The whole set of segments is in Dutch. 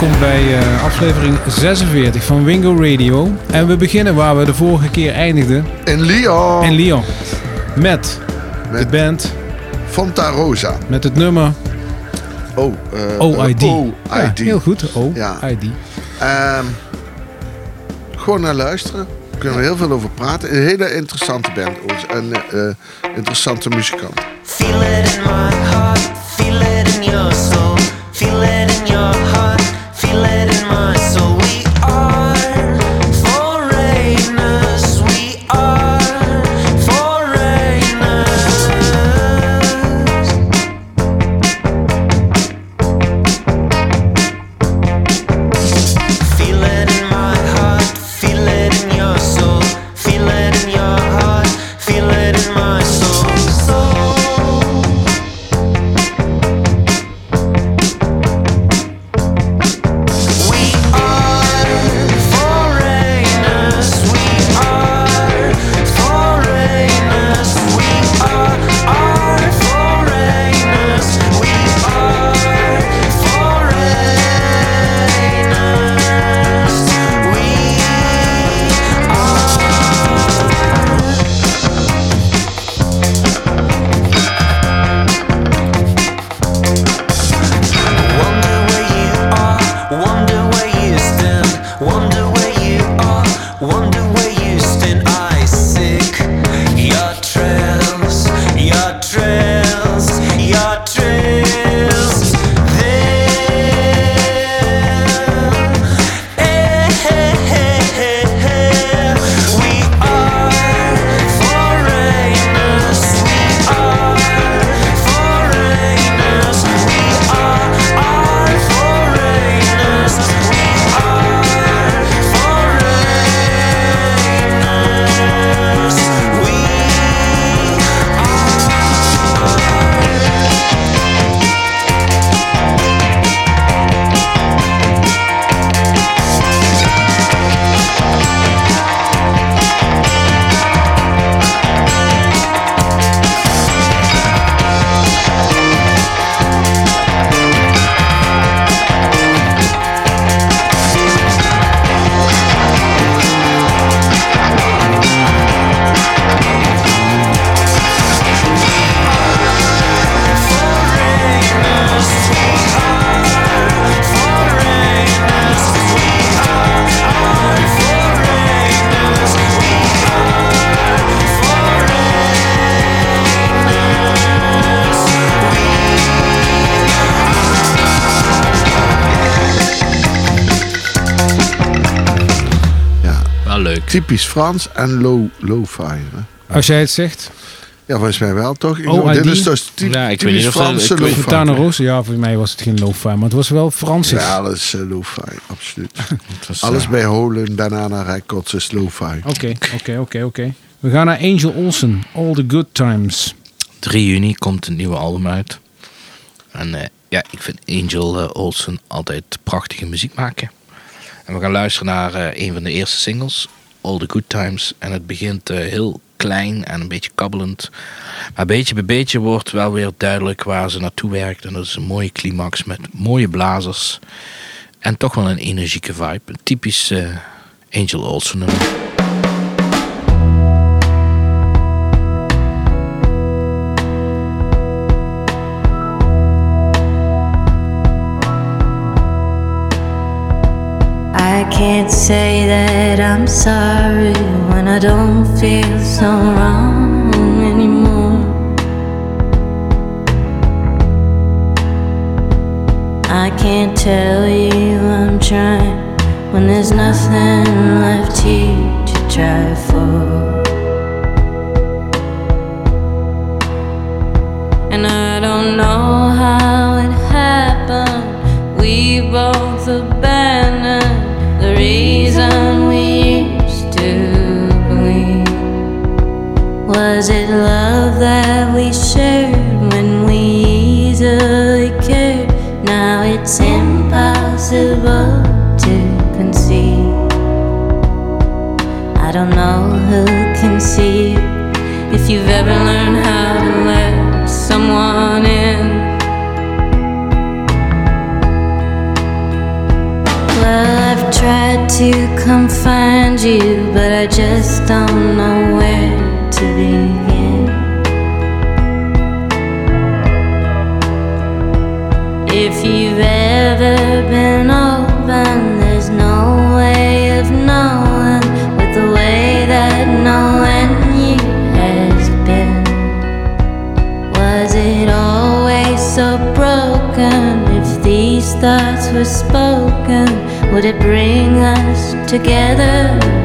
welkom bij uh, aflevering 46 van Wingo Radio. En we beginnen waar we de vorige keer eindigden. In Lyon. In Lyon. Met, met de band Fonta Rosa. Met het nummer Oh, uh, OID. OID. Ja, heel goed. OID. Ja. Um, gewoon naar luisteren. Daar kunnen we heel veel over praten. Een hele interessante band. Een uh, interessante muzikant. Feel it in my heart. Feel it in your typisch Frans en low, hè? Als jij het zegt. Ja, volgens mij wel toch? Ik- OID? Dit is dus typ, Ja, ik weet typisch niet of dat- Franse lo-fi. Fontana Rosa. Ja, voor mij was het geen lo-fi, maar het was wel Frans. Ja, dat is uh, lo-fi, absoluut. Was, Alles eh, bij Holen, Banana Records is lo-fi. Oké, oké, oké, oké. We gaan naar Angel Olsen. All the Good Times. 3 juni komt een nieuwe album uit. En eh, ja, ik vind Angel eh, Olsen altijd prachtige muziek maken. En we gaan luisteren naar eh, een van de eerste singles, All the Good Times. En het begint eh, heel klein en een beetje kabbelend. Maar beetje bij beetje wordt wel weer duidelijk waar ze naartoe werkt. En dat is een mooie climax met mooie blazers. En toch wel een energieke vibe. Een typisch eh, Angel Olsen nummer. Can't say that I'm sorry when I don't feel so wrong anymore. I can't tell you I'm trying when there's nothing left here to try for. And I don't know how it happened. We both reason we used to believe. Was it love that we shared when we easily cared? Now it's impossible to conceive. I don't know who can see if you've ever learned to come find you, but I just don't know where to begin. If you've ever been open, there's no way of knowing with the way that knowing you has been. Was it always so broken? If these thoughts were spoken, would it bring us together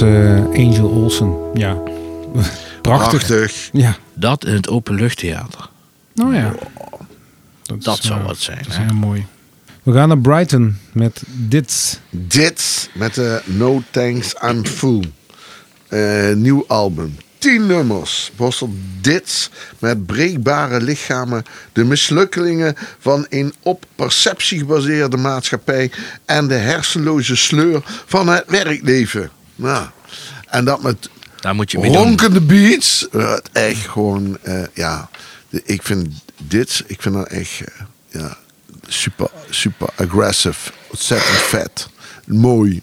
was eh, Angel Olsen. Ja. Prachtig. Prachtig. Ja. Dat in het openluchttheater. Nou ja. Dat is, zou eh, wat zijn, Dat is heel mooi. We gaan naar Brighton met dit. Dit met de No Thanks I'm Full. Eh, nieuw album. Tien nummers. Borstelt dit met breekbare lichamen. De mislukkelingen van een op perceptie gebaseerde maatschappij. En de hersenloze sleur van het werkleven. Nou, en dat met Daar moet je mee doen. ronkende beats. Eh, Het echt gewoon, eh, ja. Ik vind dit, ik vind dat echt, eh, ja, super, super aggressive. Ontzettend vet. Mooi.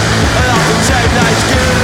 same dude. good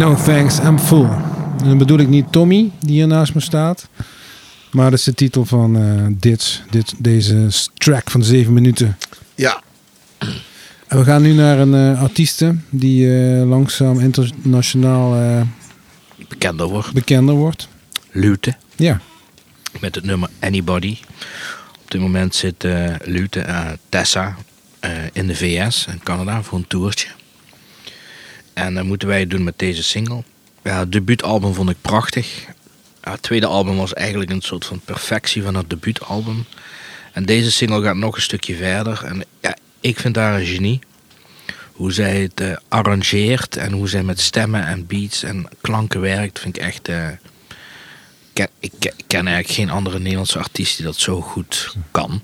No thanks, I'm full. En dan bedoel ik niet Tommy, die hier naast me staat. Maar dat is de titel van eh, dit, dit, deze track van 7 minuten. Ja, En we gaan nu naar een eh, artieste die eh, langzaam internationaal eh, Bekender wordt. bekender wordt. Lute. Ja, Met het nummer Anybody. Op dit moment zit eh Lute, eh, Tessa, eh, in de VS, in Canada, voor een toertje. En dan moeten wij doen met deze single. Ja, het debuutalbum vond ik prachtig. Het tweede album was eigenlijk een soort van perfectie van het debuutalbum. En deze single gaat nog een stukje verder. En ja, ik vind haar een genie. Hoe zij het eh, arrangeert en hoe zij met stemmen en beats en klanken werkt, vind ik echt. eh, ik ken eigenlijk geen andere Nederlandse artiest die dat zo goed kan.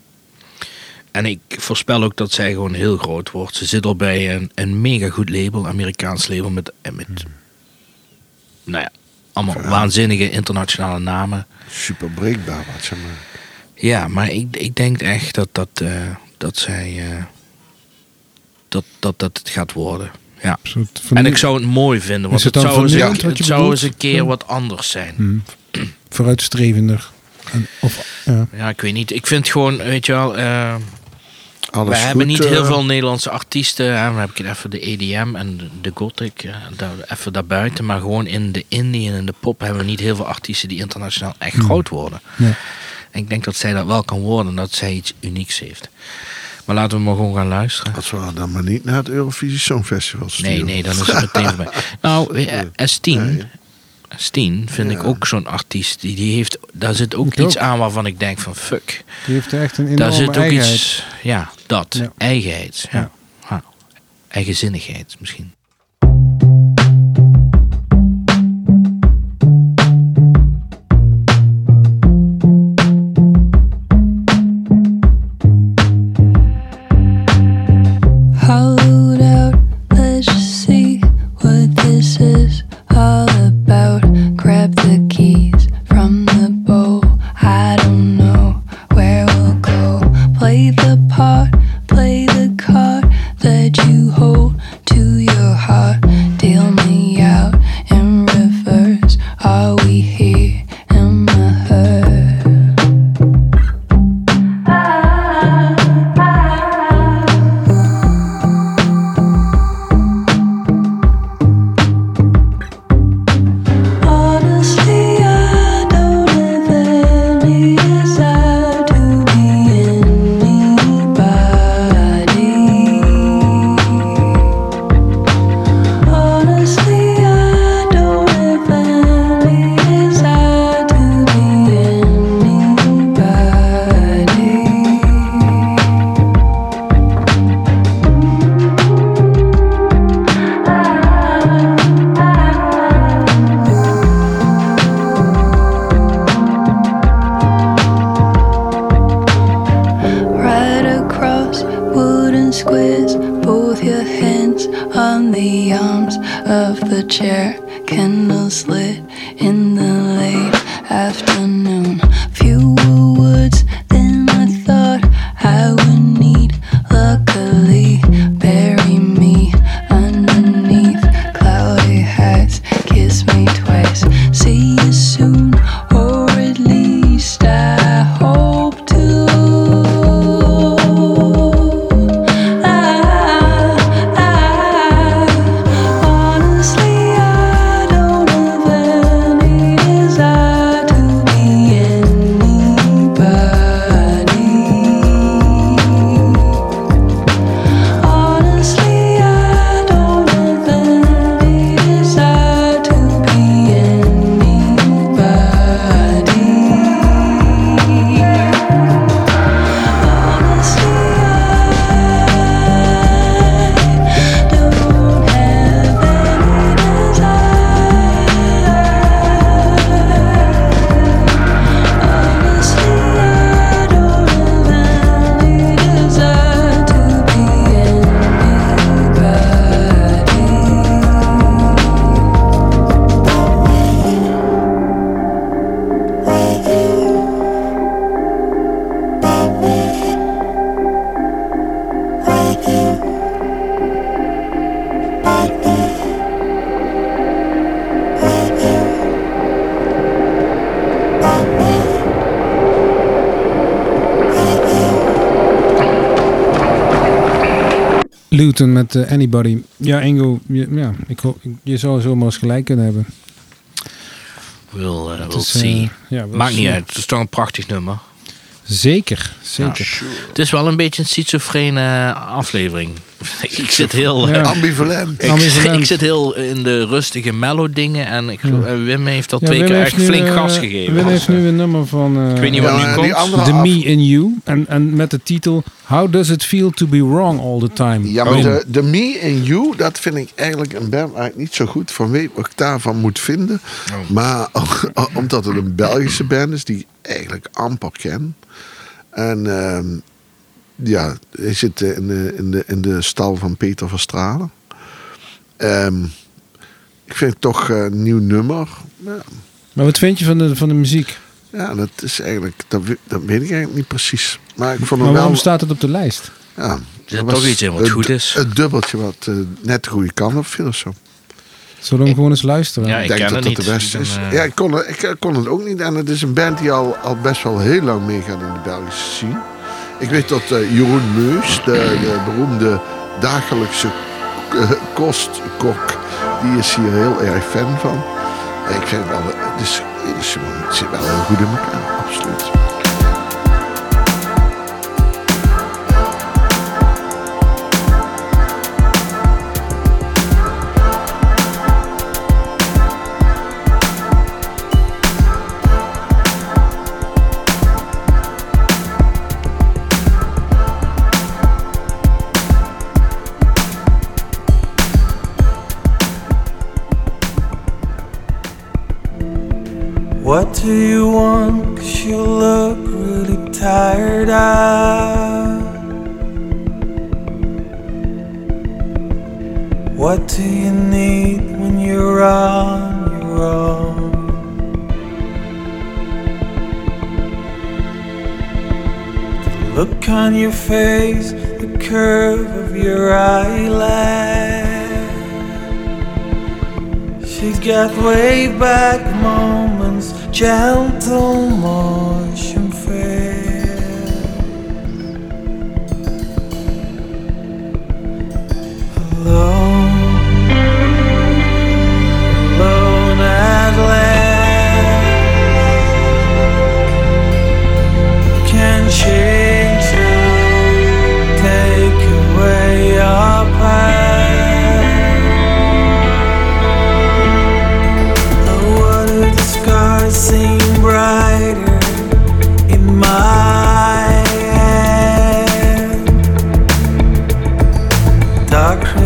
En ik voorspel ook dat zij gewoon heel groot wordt. Ze zit al bij een, een mega goed label, Amerikaans label, met, eh, met nou ja, allemaal waanzinnige internationale namen. super breekbaar wat ze maken. Ja, maar ik, ik denk echt dat, dat, eh, dat zij. eh, dat, dat dat het gaat worden. Ja. En ik zou het mooi vinden, want Is het zou, eens, het zou eens een keer wat anders zijn. Hmm, vooruitstrevender. En, of, ja. Ja, ik weet niet. Ik vind gewoon, weet je wel. We hebben niet heel eh, veel Nederlandse artiesten. Hè. Dan heb ik even de EDM en de gothic. Eh, daar, even daarbuiten. Maar gewoon in de indie en in de pop hebben we niet heel veel artiesten die internationaal echt hmm. groot worden. En ik denk dat zij dat wel kan worden. Dat zij iets unieks heeft. Maar laten we maar gewoon gaan luisteren. Dat we dan maar niet naar het Eurovisie Songfestival sturen. Nee, nee, dan is het meteen voorbij. Nou, eh, S10, Steen vind ik ook zo'n artiest. Die, die heeft, daar zit ook iets aan waarvan ik denk van fuck. Die heeft echt een Daar zit ook eigenheid. iets, ja, dat. Eigenheid. Ja. Eigenzinnigheid misschien. Luton met eh, Anybody. Ja, Ingo, je, ja, ik hoop, je zou zomaar eens gelijk kunnen hebben. We'll, uh, we'll is, eh, see. ja, we'll Maakt niet see. uit. Het is toch een prachtig nummer. Zeker, zeker. Het is wel een beetje een schizofrene aflevering. ik zit heel... Ja. Ambivalent. Ik, Ambivalent. ik zit heel in de rustige mellow dingen en ik, en Wim heeft al Ja, twee Wim keer echt flink eh, gas gegeven. Wim heeft nu een nummer van... eh, Ik weet niet wat nu komt. The af- Me in You. En, en met de titel How Does It Feel to Be Wrong All the Time? Ja, maar Wim. de, de Me and You, dat vind ik eigenlijk een band waar ik niet zo goed van weet wat ik daarvan moet vinden. Oh. Maar omdat het een Belgische band is die ik eigenlijk amper ken. En ehm, ja, hij zit eh, in de, in, de, in de stal van Peter van Stralen. Ehm, ik vind het toch eh, een nieuw nummer. Ja, Maar wat vind je van de, van de muziek? ja dat is eigenlijk, dat, weet- dat weet ik eigenlijk niet precies. Maar ik vond Maar wel... waarom staat het op de lijst? Ja, zit dat toch iets in wat het- goed is. Het dubbeltje wat eh, net de goede kant op viel of zo. Zullen we hem gewoon eens luisteren? Ja, ik denk ken dat het dat de beste is. eh, Ja, ik kon, het, ik, ik kon het ook niet. En het is een band die al, al best wel heel lang meegaat in de Belgische scene. Ik weet dat eh, Jeroen Meus, de, de beroemde dagelijkse eh, kostkok, die is hier heel erg fan van. En ik vind wel, het, is, het, is, het zit wel heel goed in elkaar, absoluut. tak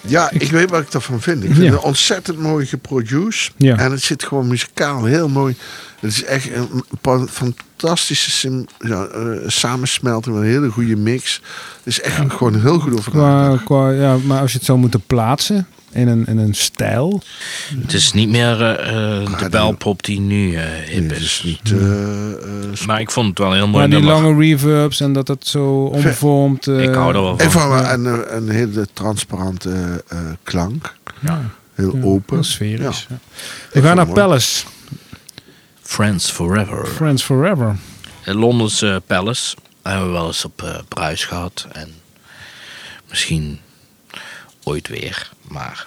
Ja, ik, weet wat ik daarvan vind. Ik vind Ja. het ontzettend mooi geproduced. Ja. En het zit gewoon muzikaal heel mooi. Het is echt een fantastische sim, ja, eh, samensmelting, een hele goede mix. Het is echt gewoon heel goed over qua, qua, ja, maar als je het zou moeten plaatsen in een, in een stijl. Het is niet meer eh, eh, de belpop die nu eh, hip Nee, het is. niet... eh, eh, Maar ik vond het wel heel mooi Maar die nummer. lange reverbs en dat het zo omvormt. eh, Ik hou er wel van. en van Ja. een, hele transparante eh, klank. Ja. Heel Ja, open. sferisch. Ja. ja. We gaan naar het mooi. Palace. Friends Forever. Friends Forever. In Londense Palace hebben we wel eens op bruis gehad. En misschien ooit weer. Maar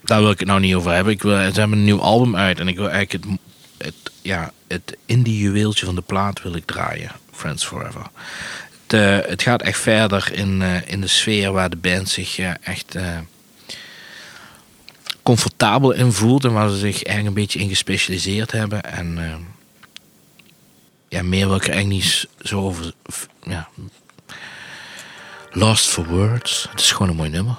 daar wil ik het nou niet over hebben. Ik wil, ze hebben een nieuw album uit. En ik wil eigenlijk het, het, ja, het indie juweeltje van de plaat wil ik draaien. Friends Forever. Het, eh, het gaat echt verder in, eh, in de sfeer waar de band zich eh, echt comfortabel in voelt. En waar ze zich eigenlijk een beetje in gespecialiseerd hebben. En ja, meer wil ik er eigenlijk niet zo over. Ja. Lost for Words. Het is gewoon een mooi nummer.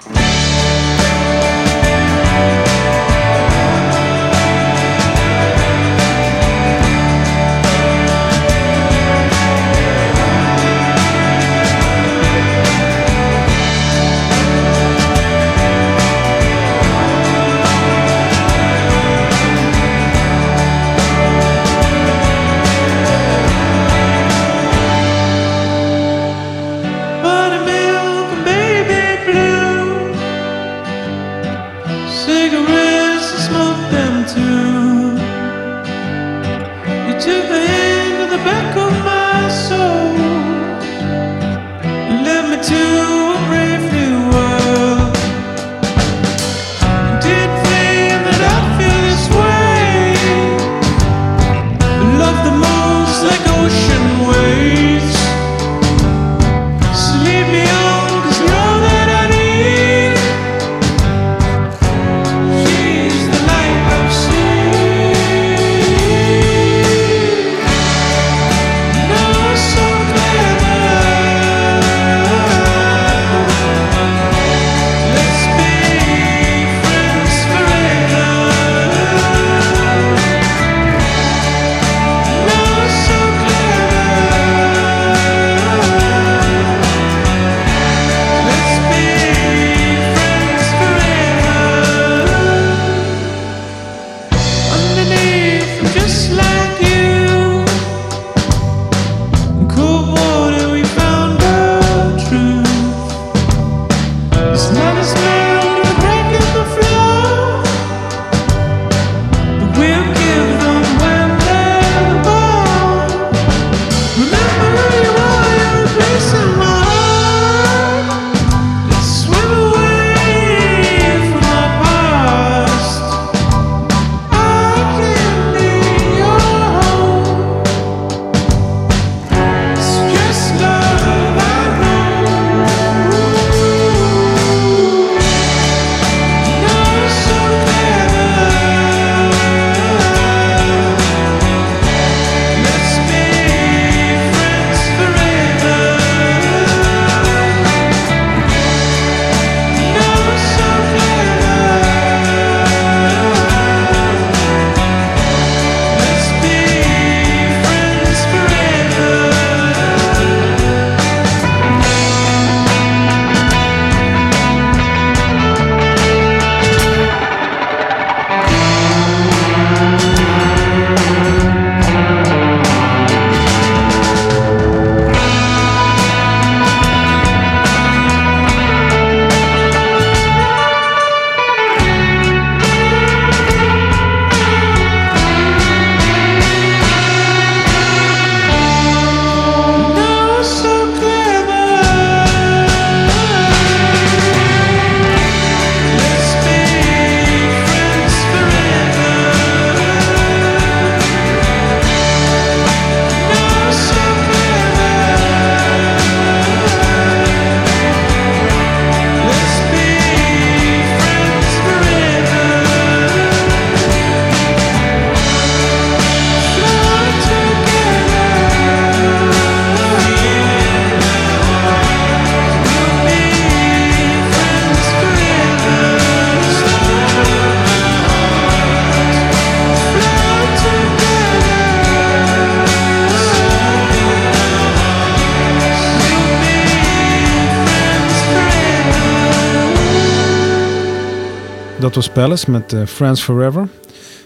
was Palace met eh, Friends Forever.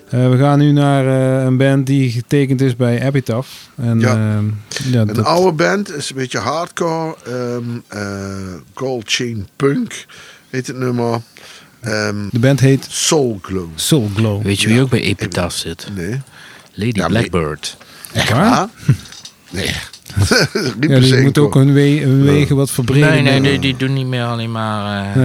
Eh, we gaan nu naar eh, een band die getekend is bij Epitaph. En, ja. Ehm, ja, een oude band, is een beetje hardcore. Ehm, um, Gold Chain Punk heet het nummer. Ehm, De band heet Soul Glow. Soul Glow. Weet je wie ook bij Epitaph zit? Nee. Lady Blackbird. Echt waar? Nee. die moet ook hun, we wegen wat verbreden. Nee, nee, nee, die doen niet meer alleen maar...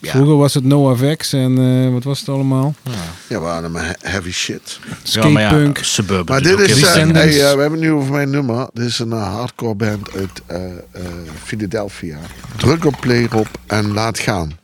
Vroeger was het NoFX en eh, wat was het allemaal? Ja, ja we hadden maar heavy shit. Skatepunk. punk, suburban. Maar dit is, eh, eh, we hebben nu over mijn nummer. Dit is een hardcore band uit Philadelphia. Druk op play op en laat gaan.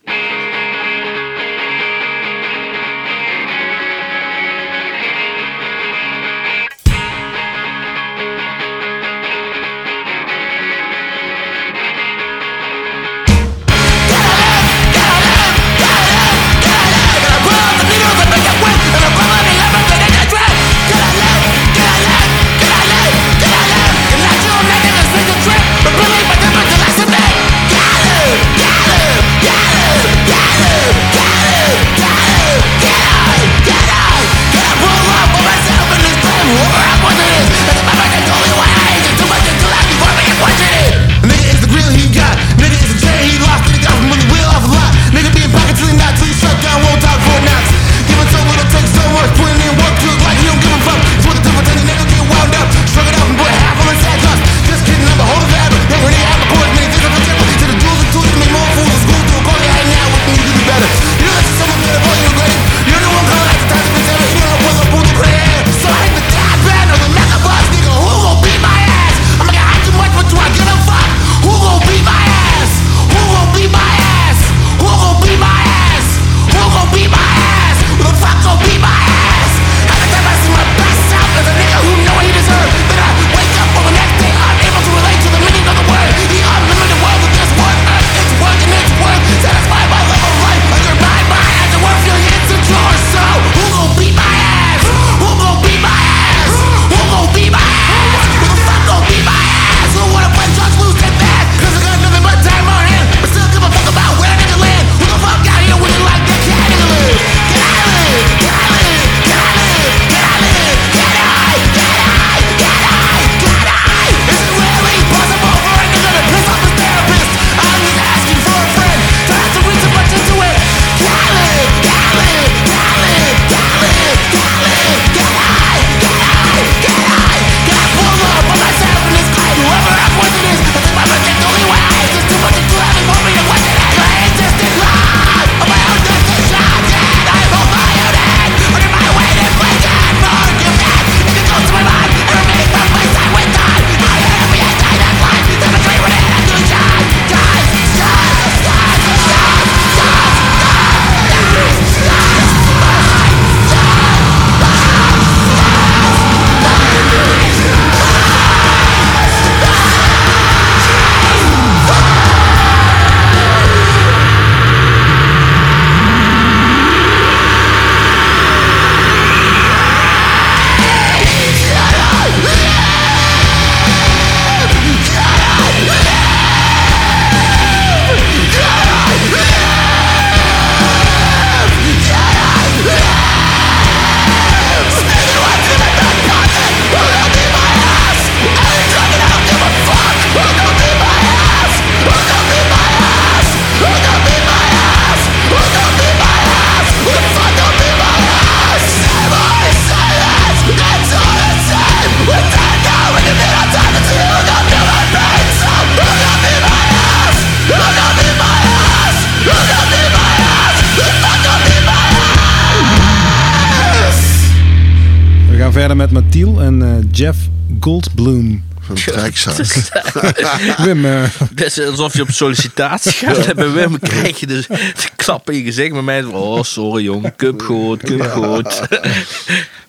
Jeff Goldblum. Van Trijkzaak. Dus, eh, Wim. Uh... Dat is alsof je op sollicitatie gaat. Bij Wim krijg je dus de klap in je gezicht. Bij mij oh sorry jong, cup goed, cup goed.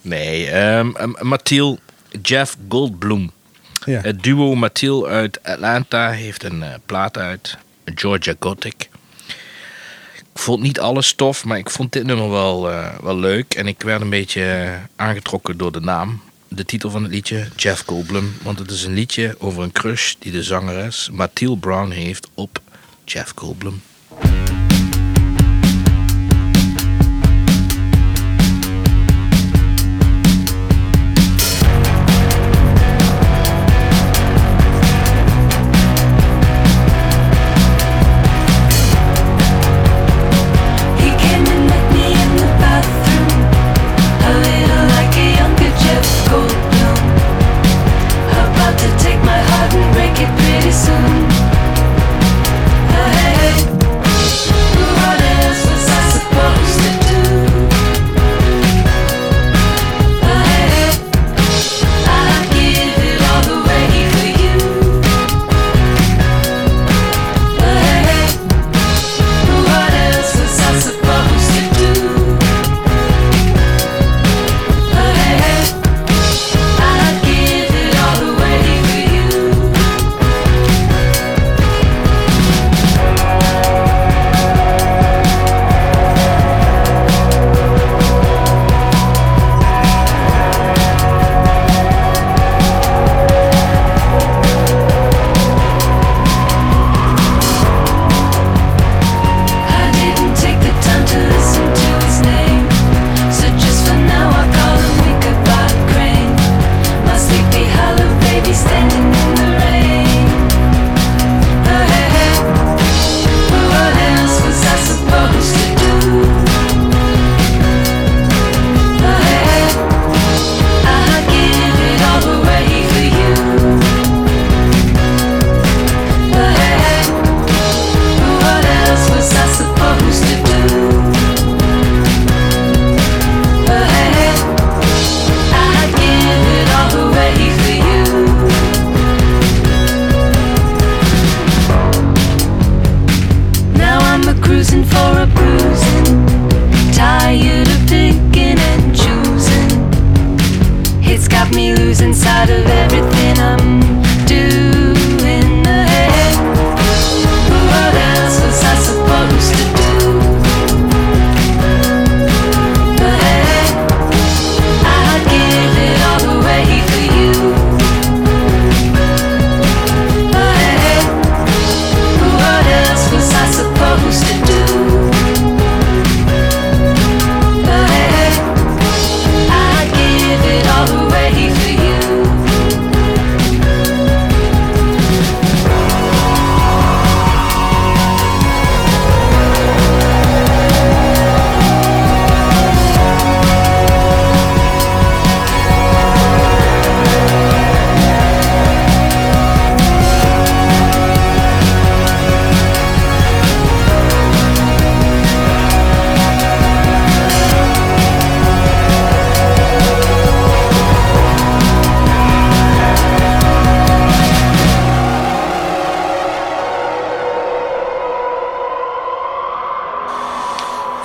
nee, ehm, ehm, um, Mathiel, Jeff Goldblum. Ja. Het duo Mathiel uit Atlanta heeft een eh, plaat uit, Georgia Gothic. Ik vond niet alles tof, maar ik vond dit nummer wel, eh, wel leuk. En ik werd een beetje aangetrokken door de naam de titel van het liedje, Jeff Goldblum. Want het is een liedje over een crush die de zangeres Mathilde Brown heeft op Jeff Goldblum.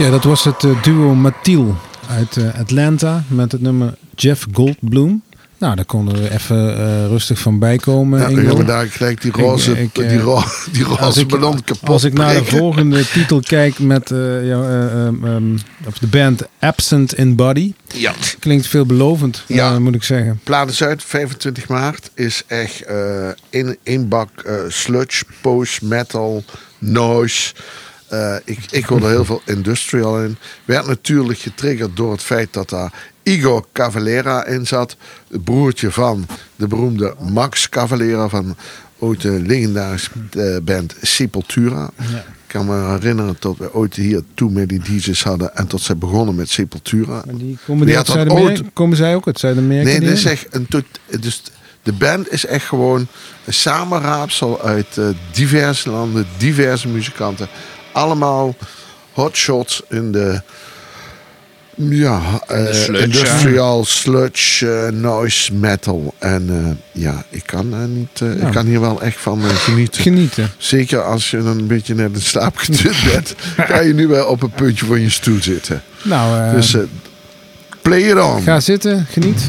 Ja, dat was het eh, duo Mathiel uit eh, Atlanta met het nummer Jeff Goldblum. Nou, daar konden we even eh, rustig van bijkomen. Ja, Ingo. we hebben daar gelijk die roze, Ik- ik, die ro die roze ik, ballon kapot als ik naar de volgende titel kijk met eh, ja, eh, ehm, of de band Absent in Body, Ja. klinkt veelbelovend, Ja. moet ik zeggen. Platen Zuid, 25 maart, is echt in één bak eh, sludge, post, metal, noise. Eh, ik, ik hoor er heel veel industrial in. Werd natuurlijk getriggerd door het feit dat daar Igor Cavalera in zat. Het broertje van de beroemde Max Cavalera van ooit de legendarische eh, band Sepultura. Ik kan me herinneren dat we ooit hier toen met die DJ's hadden en tot ze begonnen met Sepultura. Maar die komen, die uit ooit- komen zij ook uit Zuid-Amerika? Nee, dit is echt een tot, dus de band is echt gewoon een samenraapsel uit eh, diverse landen, diverse muzikanten. Allemaal hotshots in de ja, eh, sludge, industrial sludge, eh, noise metal. En eh, ja, ik kan, niet, Ja. ik kan hier wel echt van genieten. Genieten. Zeker als je een beetje net in slaap getut bent, kan je nu wel op een puntje van je stoel zitten. Nou, eh, Dus eh, play it on. ga zitten, geniet.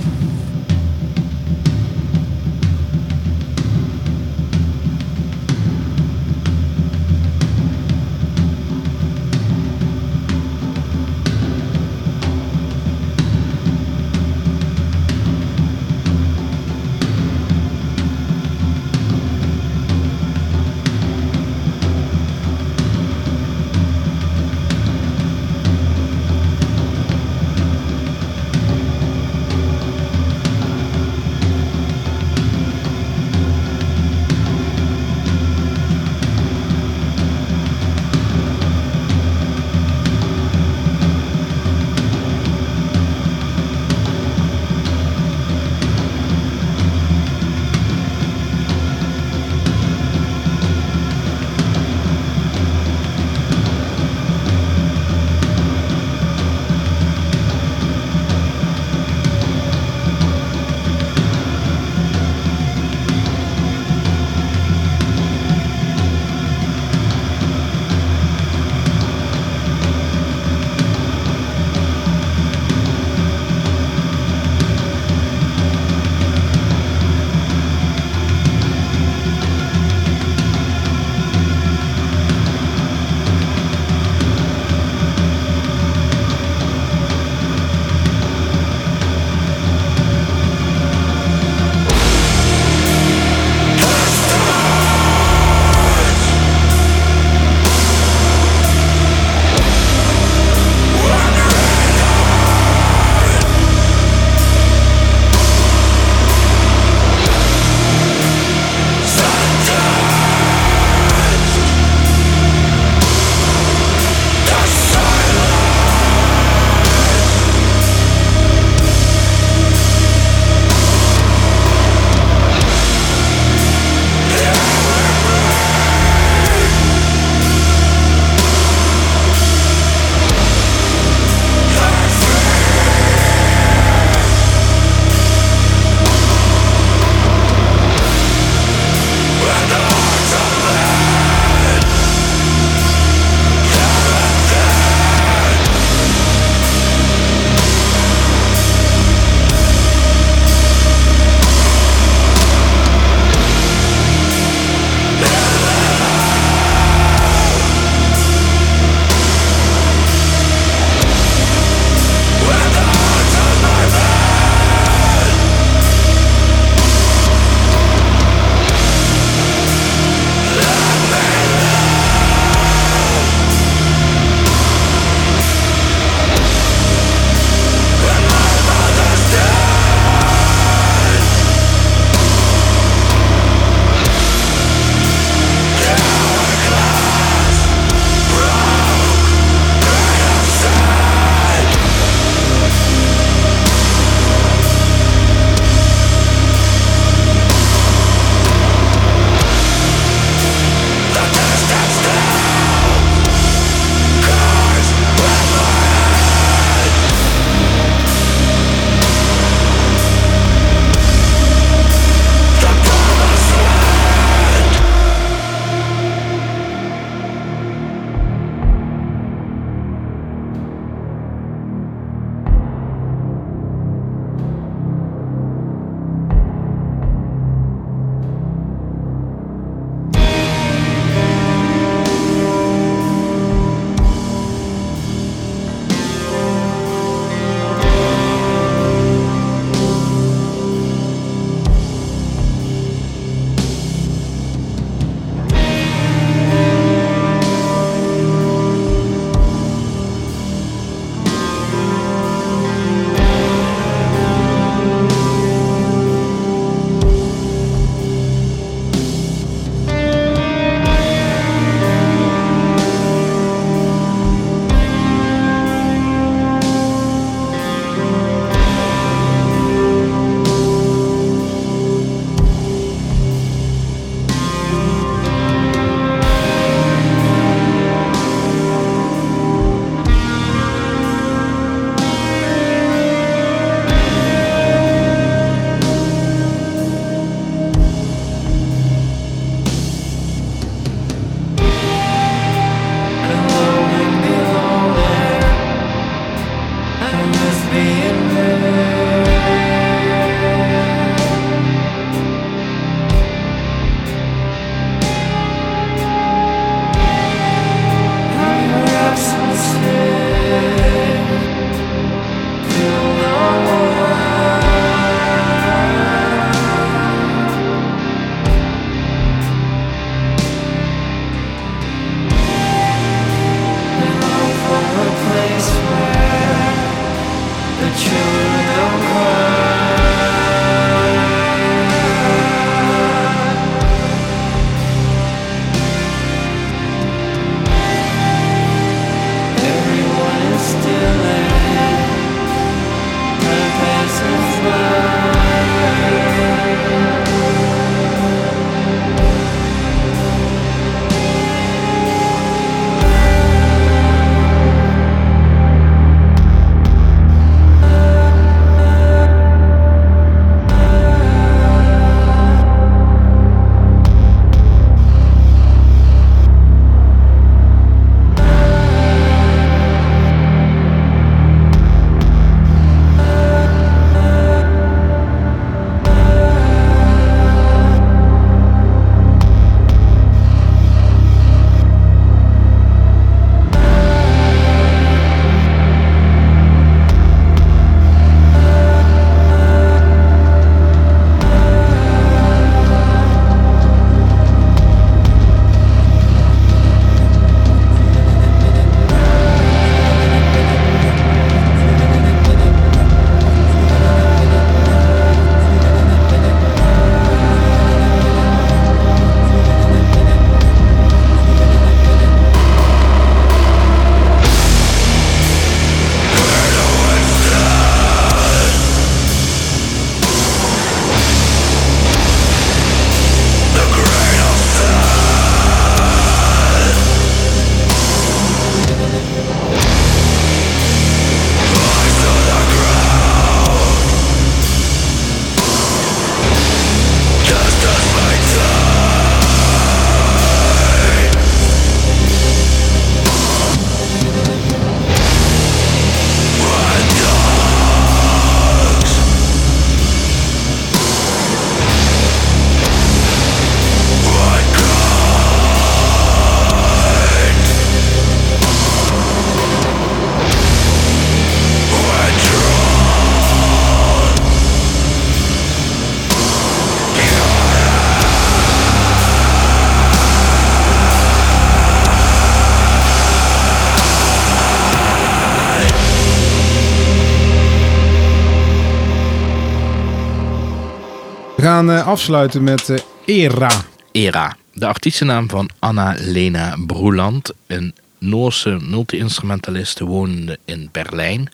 Gaan eh, afsluiten met eh, Era. Era. De artiestennaam van Anna-Lena Broeland. Een Noorse multi-instrumentaliste wonende in Berlijn.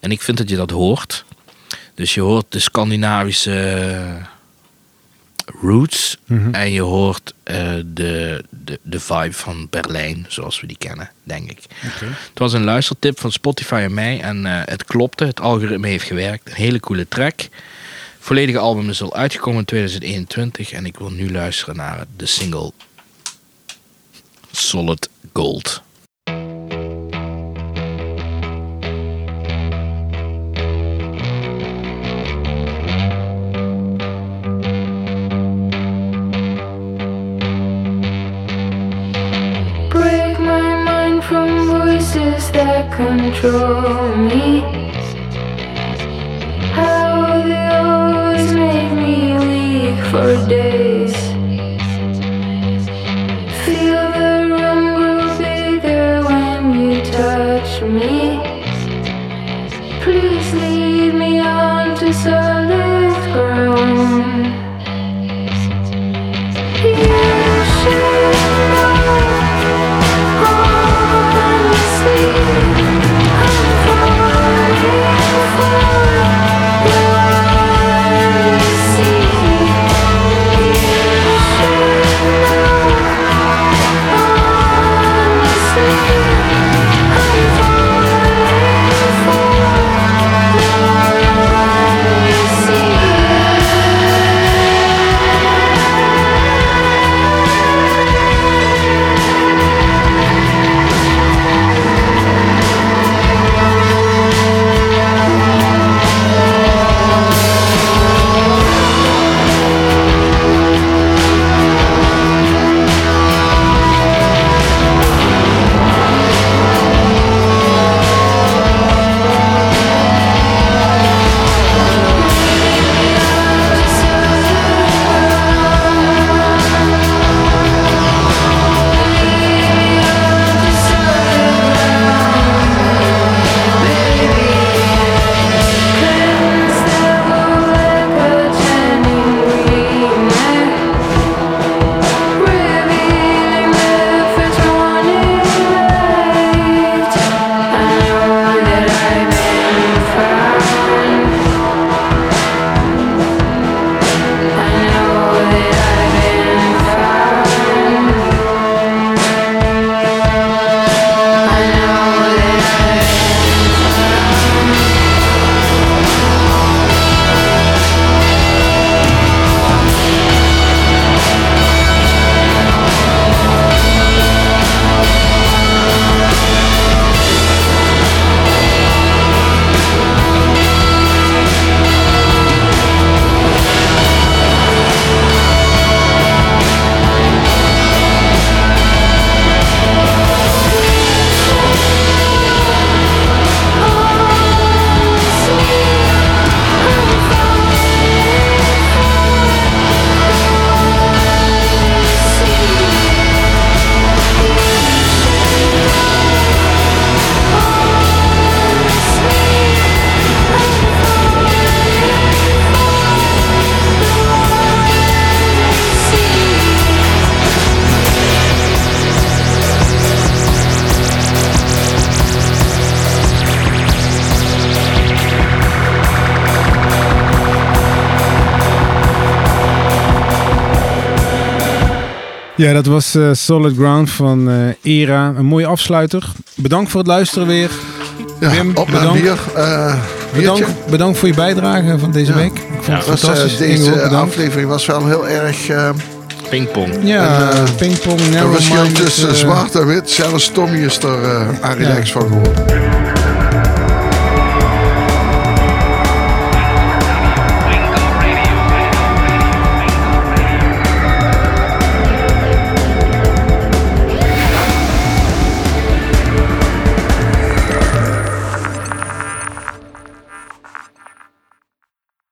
En ik vind dat je dat hoort. Dus je hoort de Scandinavische roots. En je hoort eh, de, de, de vibe van Berlijn, zoals we die kennen, denk ik. Het was een luistertip van Spotify en mij. En het klopte. Het algoritme heeft gewerkt. Een hele coole track. Volledige album is al uitgekomen in 2021. En ik wil nu luisteren naar de single Solid Gold. break my mind from voices that control me. How they always make me weak for days. Ja, dat was eh, Solid Ground van eh, Era. Een mooie afsluiter. Bedankt voor het luisteren weer. Ja, Wim, op naar bedankt. bier. Eh. Bedankt, bedankt voor je bijdrage van deze Ja. week. Ik vond het Was, eh, fantastisch. Deze aflevering was wel heel erg... eh Pingpong. Ja, eh, pingpong, verschil minded, tussen zwart en wit. Zelfs Tommy is er uh, relaxed van geworden.